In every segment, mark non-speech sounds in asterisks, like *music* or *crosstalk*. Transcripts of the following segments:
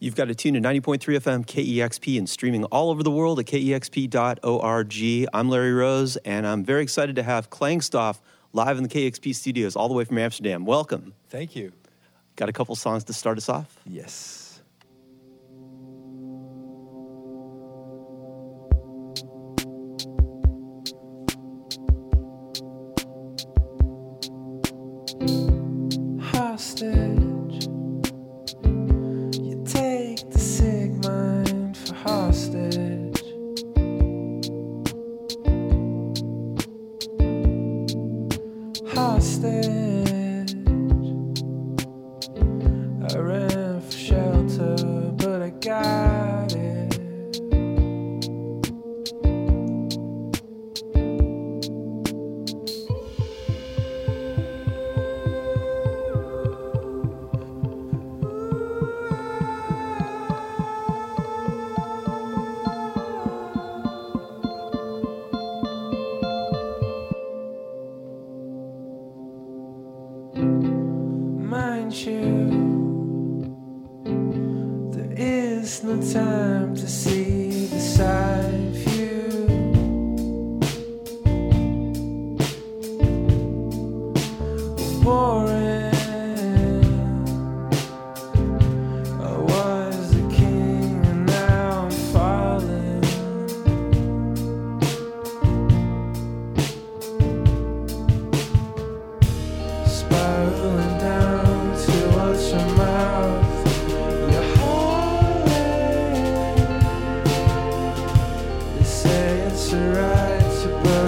You've got to tune to 90.3 FM KEXP and streaming all over the world at kexp.org. I'm Larry Rose, and I'm very excited to have Klangstoff live in the KEXP studios all the way from Amsterdam. Welcome. Thank you. Got a couple songs to start us off? Yes. To right to burn.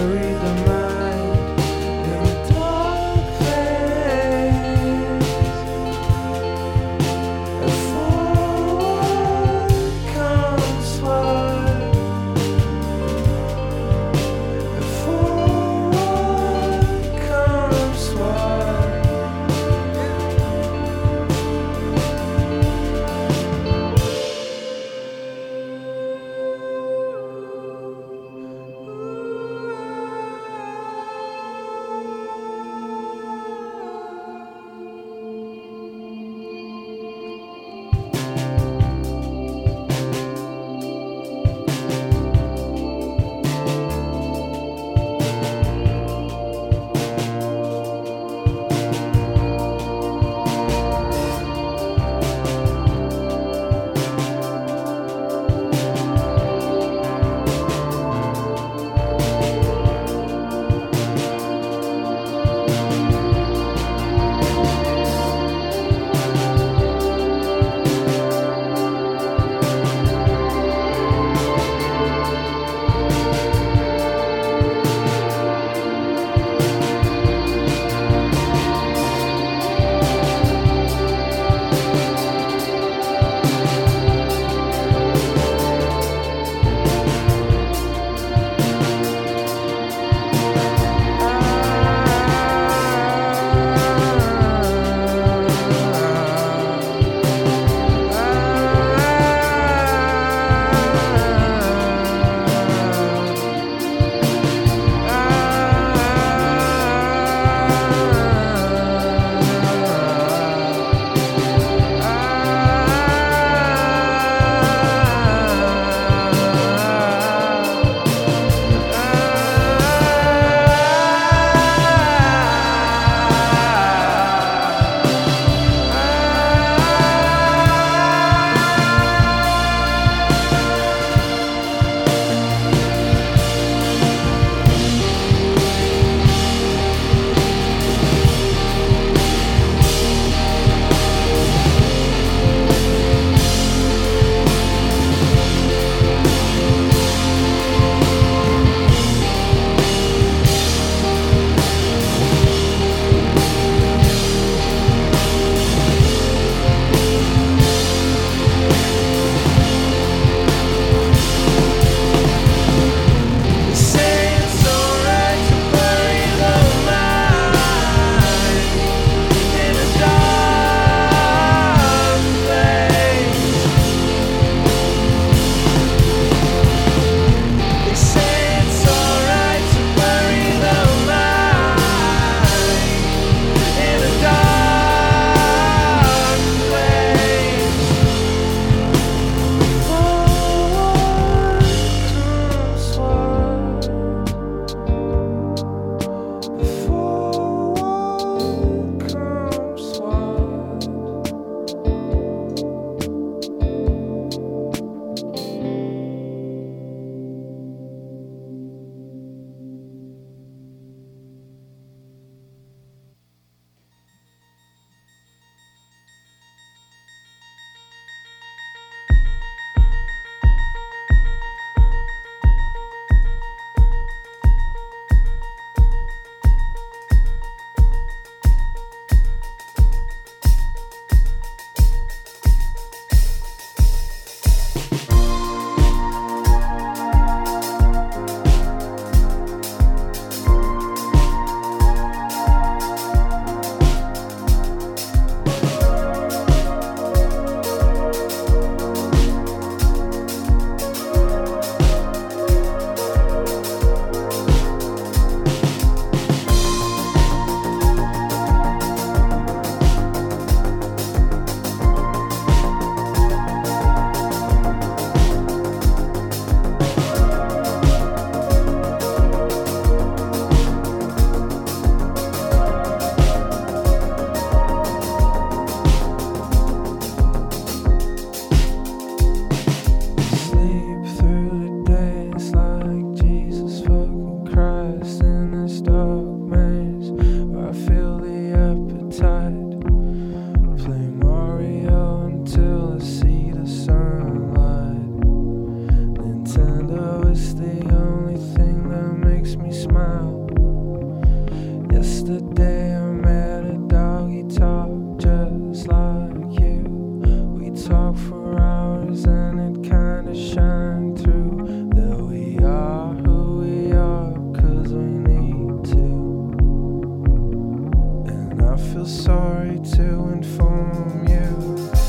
sorry to inform you.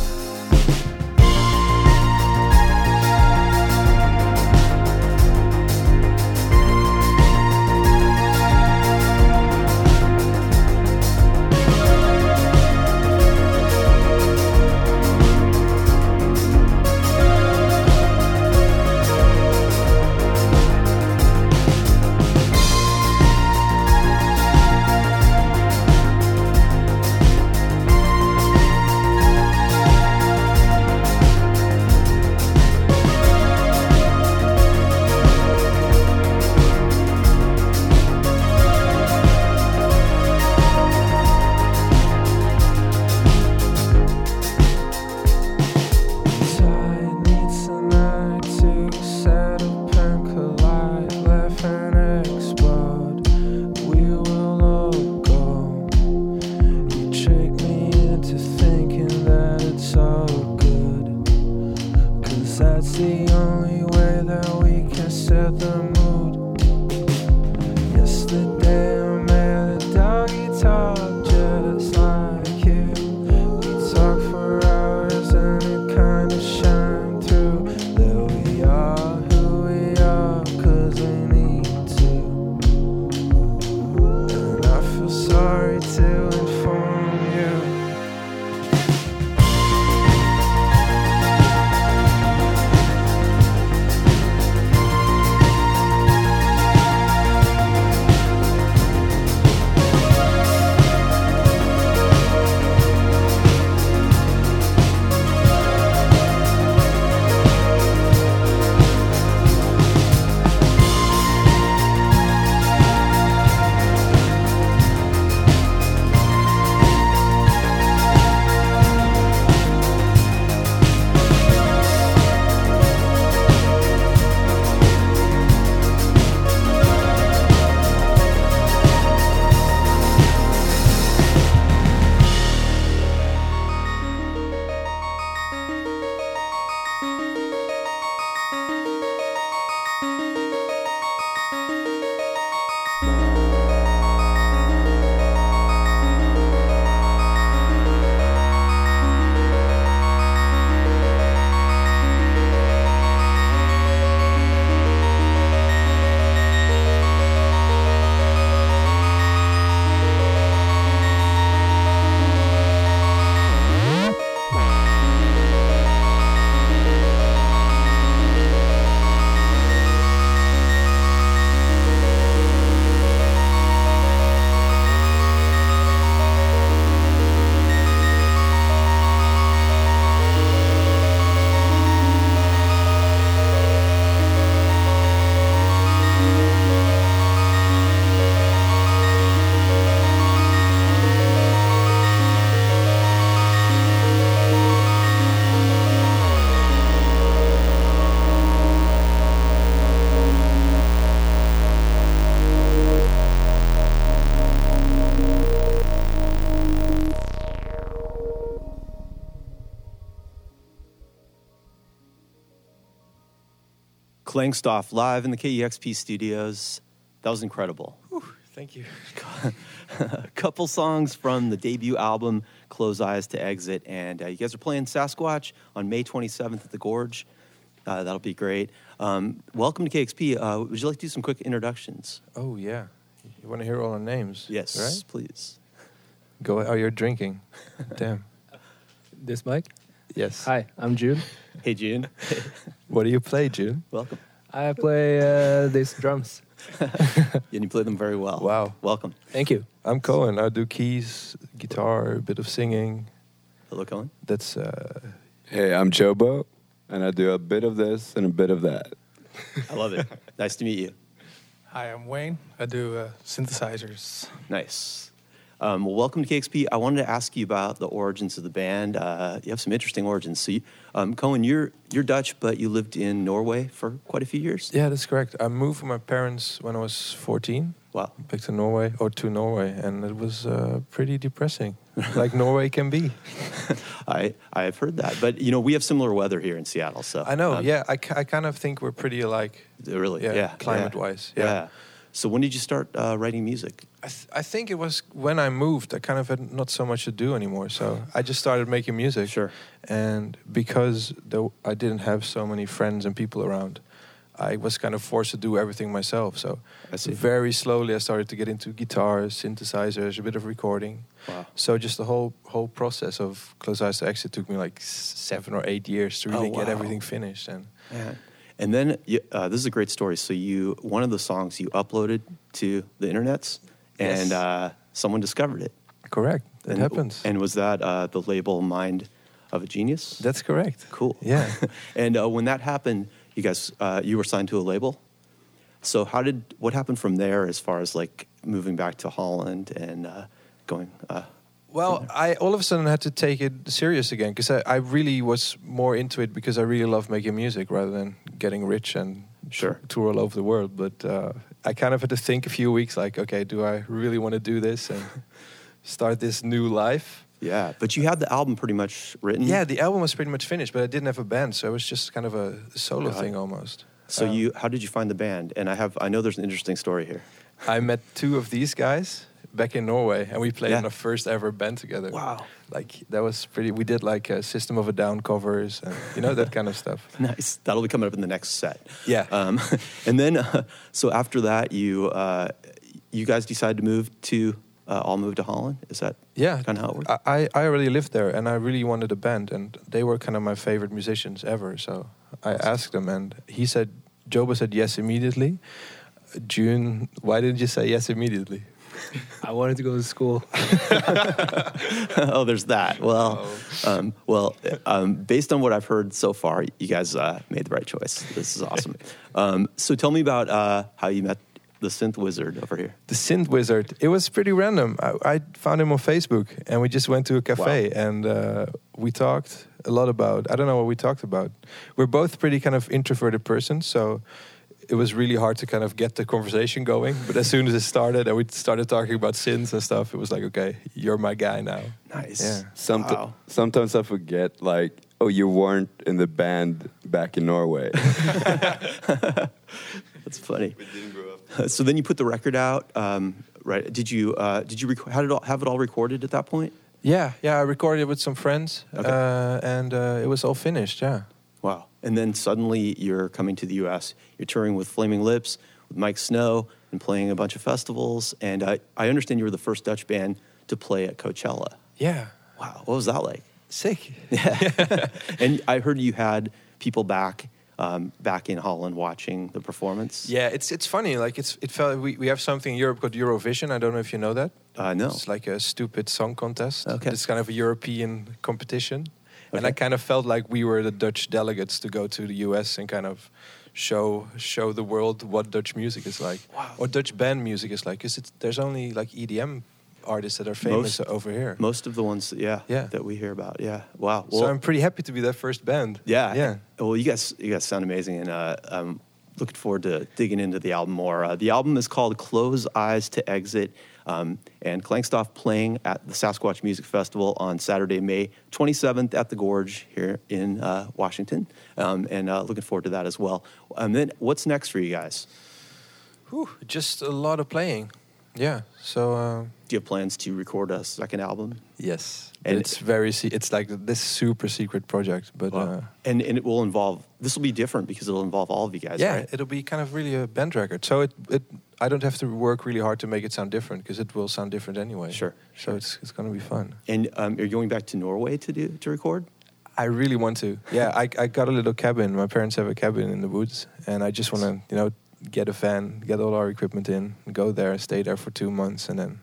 Klangstoff live in the KEXP studios. That was incredible. Thank you. *laughs* a couple songs from the debut album close eyes to exit and uh, you guys are playing sasquatch on may 27th at the gorge uh, that'll be great um, welcome to KEXP uh, would you like to do some quick introductions Oh yeah. You want to hear all our names? yes Right? please Go. Oh, you're drinking. *laughs* Damn. This mic? Yes. Hi, I'm June. *laughs* hey june *laughs* What do you play, June? welcome I play uh, these drums. *laughs* and you play them very well Wow. welcome Thank you. I'm Cohen. I do keys, guitar, a bit of singing. hello Cohen. That's uh, Hey, I'm Jobo, and I do a bit of this and a bit of that. i love it nice to meet you Hi, I'm Wayne. I do uh, synthesizers. Nice. Um, well, welcome to KEXP. I wanted to ask you about the origins of the band. Uh, you have some interesting origins. So, you, um, Cohen, you're you're Dutch, but you lived in Norway for quite a few years. yeah, that's correct. I moved with my parents when I was 14, Wow. back to Norway or to Norway, and it was uh, pretty depressing, like Norway can be. *laughs* I I have heard that, but you know we have similar weather here in Seattle. So I know. um, yeah, I, I kind of think we're pretty alike. really. Yeah, Yeah. climate-wise, Yeah. yeah. So when did you start uh, writing music? I, th- I think it was when I moved. I kind of had not so much to do anymore, so I just started making music. Sure. And because though I didn't have so many friends and people around, I was kind of forced to do everything myself. So I see. very slowly, I started to get into guitars, synthesizers, a bit of recording. Wow. So just the whole whole process of Close Eyes to Exit took me like seven or eight years to Oh, really get everything finished. And Man. And then you, uh, this is a great story. So you one of the songs you uploaded to the internets, and Yes. uh, someone discovered it. correct, that and, happens. And was that uh, the label Mind of a Genius? That's correct. cool. Yeah. *laughs* and uh, when that happened, you guys uh, you were signed to a label. So how did what happened from there as far as like moving back to Holland and uh, going? Well, I all of a sudden had to take it serious again because I, I really was more into it because I really love making music rather than getting rich and Sure. tour all over the world. But uh, I kind of had to think a few weeks, like, okay, do I really want to do this and *laughs* start this new life? Yeah, but you had the album pretty much written. Yeah, the album was pretty much finished, but I didn't have a band, so it was just kind of a solo thing almost. So Um, you, how did you find the band? And I have, I know there's an interesting story here. I met two of these guys back in Norway, and we played Yeah. in our first ever band together. Wow. Like that was pretty. We did like a System of a Down covers, and you know that kind of stuff. *laughs* Nice. That'll be coming up in the next set. Yeah. Um, *laughs* and then, uh, *laughs* so after that, you, uh, you guys decided to move to, uh, all move to Holland. Is that Yeah, kind of how it worked? I, I already lived there, and I really wanted a band, and they were kind of my favorite musicians ever. So I asked him, and he said, Joba said yes immediately. June, why didn't you say yes immediately? *laughs* I wanted to go to school. *laughs* oh, there's that. Well, um, well, um, based on what I've heard so far, you guys uh, made the right choice. This is awesome. *laughs* um, so tell me about uh, how you met the synth wizard over here. The Synth Wizard. It was pretty random. I, I found him on Facebook, and we just went to a cafe, and uh, we talked a lot about. I don't know what we talked about. We're both pretty kind of introverted persons, so it was really hard to kind of get the conversation going. But as soon as it started, and we started talking about synths and stuff, it was like, okay, you're my guy now. Nice. Yeah. Somet- Wow. Sometimes I forget, like, oh, you weren't in the band back in Norway. *laughs* *laughs* That's funny. so then you put the record out, um, right? Did you uh, did you rec- how did it all, have it all recorded at that point? Yeah, yeah. I recorded it with some friends, Okay. uh, and uh, it was all finished. Yeah. Wow. And then suddenly you're coming to the U.S. You're touring with Flaming Lips, with Miike Snow, and playing a bunch of festivals. And I, I understand you were the first Dutch band to play at Coachella. Yeah. Wow. What was that like? Sick. Yeah. *laughs* and I heard you had people back um, back in Holland watching the performance. Yeah, it's it's funny. Like it's it felt we, we have something in Europe called Eurovision. I don't know if you know that. Uh, know. It's like a stupid song contest. Okay. It's kind of a European competition. And I kind of felt like we were the Dutch delegates to go to the US and kind of show show the world what Dutch music is like. Wow. Or Dutch band music is like. Because there's only like EDM artists that are famous Most- over here. Most of the ones, yeah, Yeah. that we hear about. Yeah. Wow. so I'm pretty happy to be their first band. Yeah. Yeah. Well, you guys, you guys sound amazing, and uh, I'm looking forward to digging into the album more. Uh, the album is called "Close Eyes to Exit," um, and Klangstoff playing at the Sasquatch Music Festival on Saturday, May 27th at the Gorge here in uh, Washington, um, and uh, looking forward to that as well. And then, what's next for you guys? Whew, just a lot of playing. Yeah. So uh, Do you have plans to record a second album? yes, And- it's very se- it's like this super secret project, but. Uh, and and it will involve. This will be different because it'll involve all of you guys, yeah, right? it'll be kind of really a band record. So it, it I don't have to work really hard to make it sound different because it will sound different anyway. Sure, So sure. it's it's gonna be fun. And um, are you going back to Norway to do to record? I really want to. Yeah, I I got a little cabin. My parents have a cabin in the woods, and I just want to you know get a van, get all our equipment in, go there, stay there for two months, and then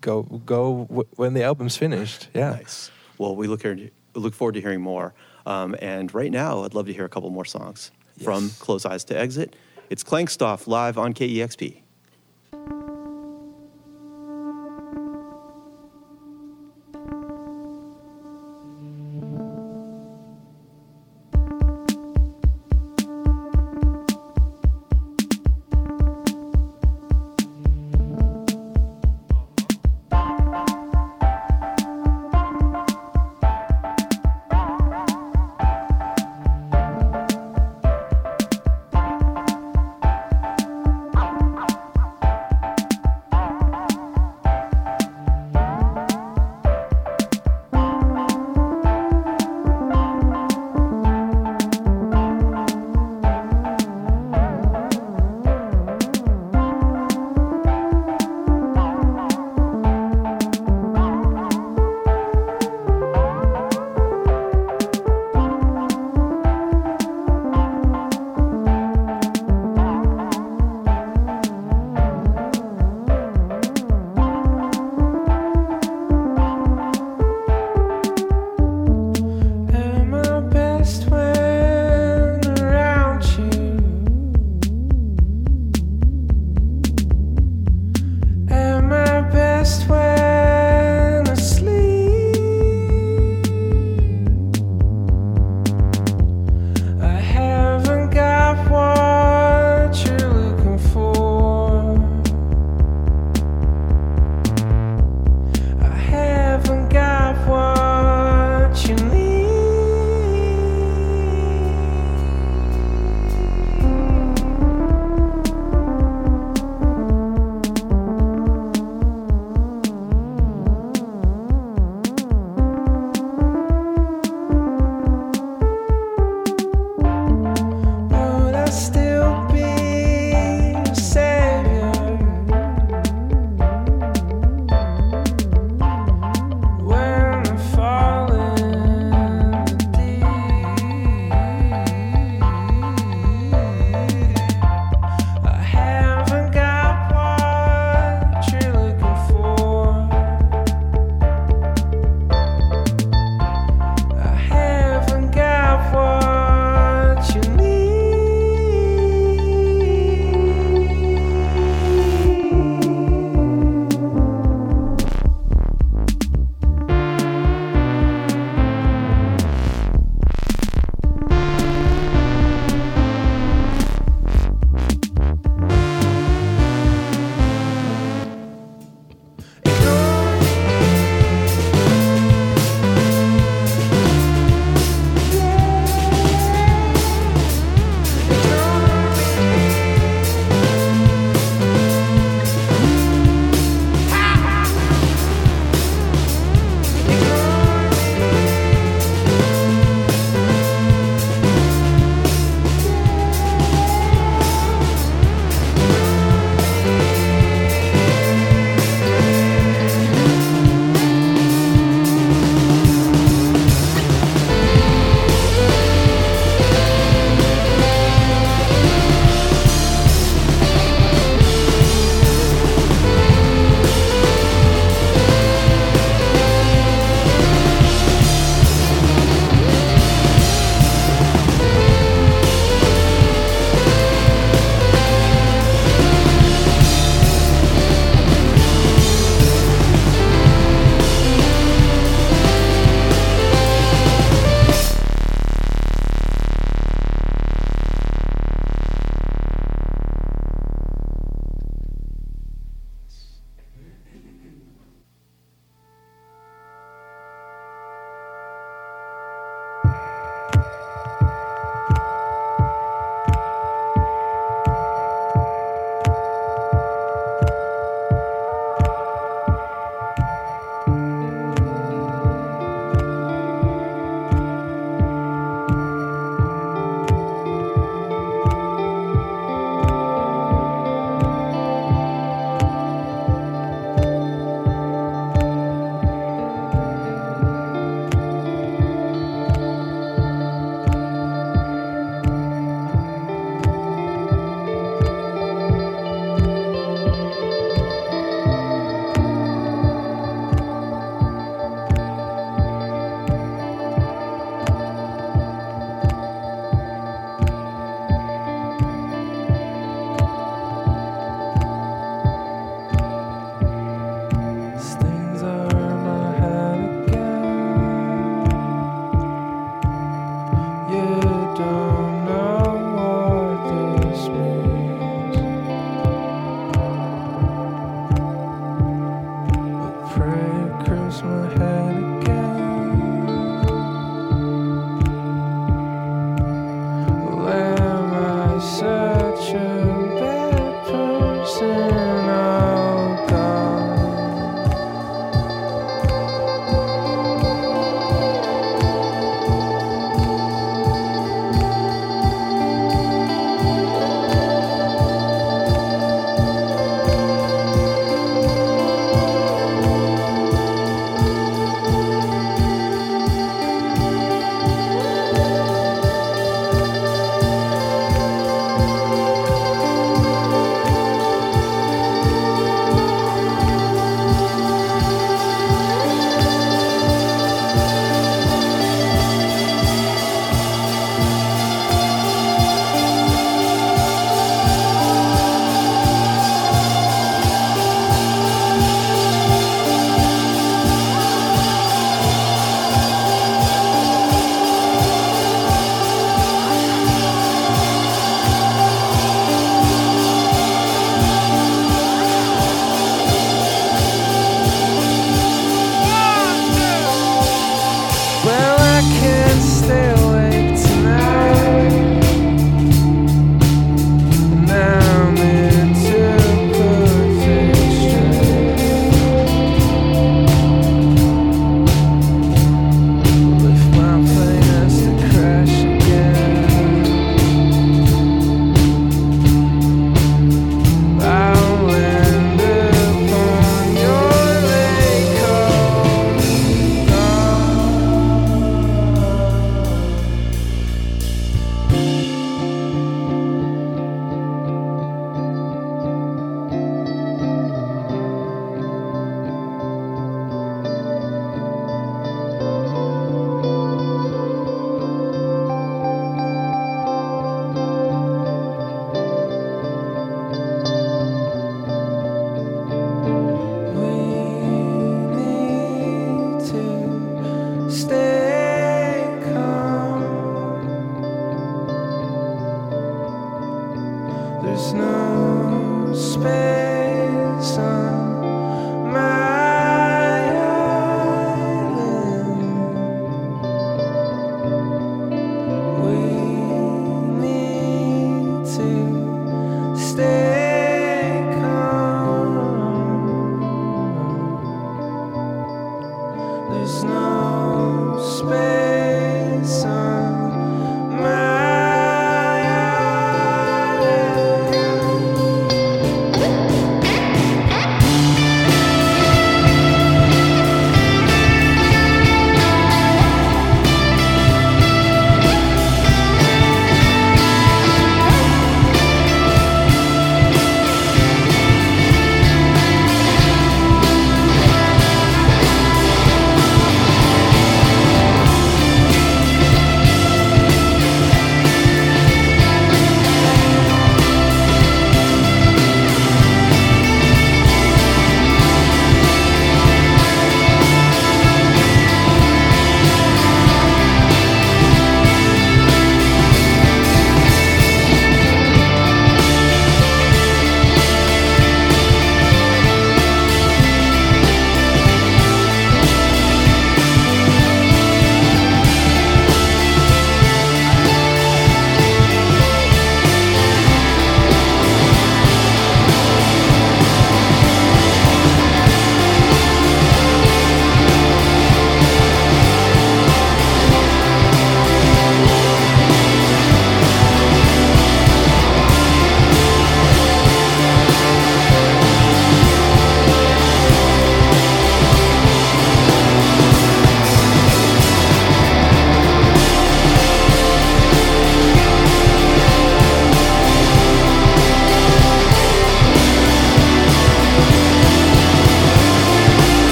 go go w- when the album's finished. *laughs* Yeah. Nice. Well, we look here, look forward to hearing more. Um, and right now, I'd love to hear a couple more songs from Close Eyes to Exit. It's Klangstoff live on KEXP.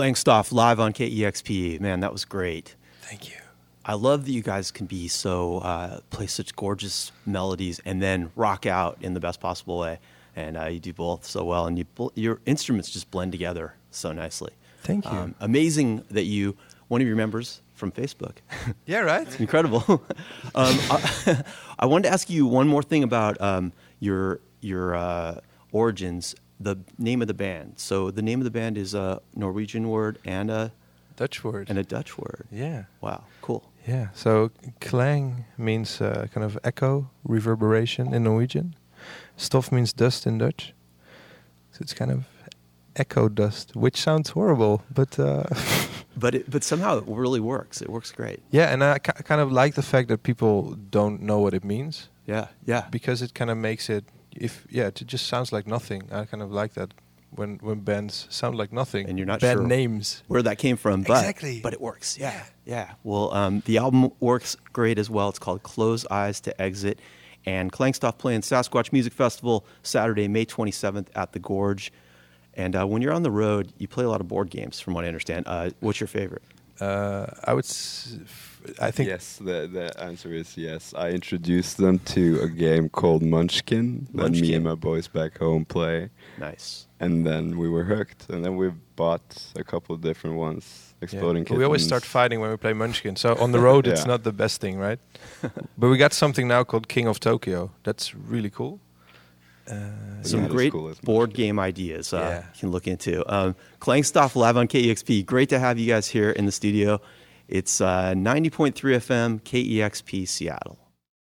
Klangstoff live on KEXP. Man, that was great. Thank you. I love that you guys can be so uh, play such gorgeous melodies and then rock out in the best possible way. and uh, you do both so well, and you your instruments just blend together so nicely. Thank you. Um, amazing that you one of your members from Facebook. *laughs* yeah, right. Incredible. *laughs* um, I, *laughs* I wanted to ask you one more thing about um, your your uh, origins. The name of the band. So the name of the band is a Norwegian word and a Dutch word. and a Dutch word. yeah. Wow, cool. Yeah. So klang means uh, kind of echo, reverberation in Norwegian. Stof means dust in Dutch. So it's kind of echo dust, which sounds horrible, but uh, *laughs* But it, but somehow it really works. It works great. yeah. And I ki- kind of like the fact that people don't know what it means Yeah, yeah. because it kind of makes it, if yeah, it just sounds like nothing. I kind of like that when when bands sound like nothing And you're not band sure names. Where that came from, but Exactly. but it works. Yeah, yeah. Well, um, the album works great as well. It's called "Close Eyes to Exit," and Klangstoff playing Sasquatch Music Festival Saturday, May 27th at the Gorge. And uh, when you're on the road, you play a lot of board games, from what I understand. Uh, what's your favorite? Uh, I would. S- f- I think yes, the, the answer is yes. I introduced them to a game called Munchkin that me and my boys back home play. Nice. And then we were hooked. And then we bought a couple of different ones. Yeah. Exploding We always start fighting when we play Munchkin. So on the road, it's not the best thing, right? *laughs* but we got something now called King of Tokyo. That's really cool. Uh, Some Not as great cool board game ideas uh, Yeah. you can look into. Um, Klangstoff live on KEXP. Great to have you guys here in the studio. It's uh, 90.3 FM, KEXP Seattle.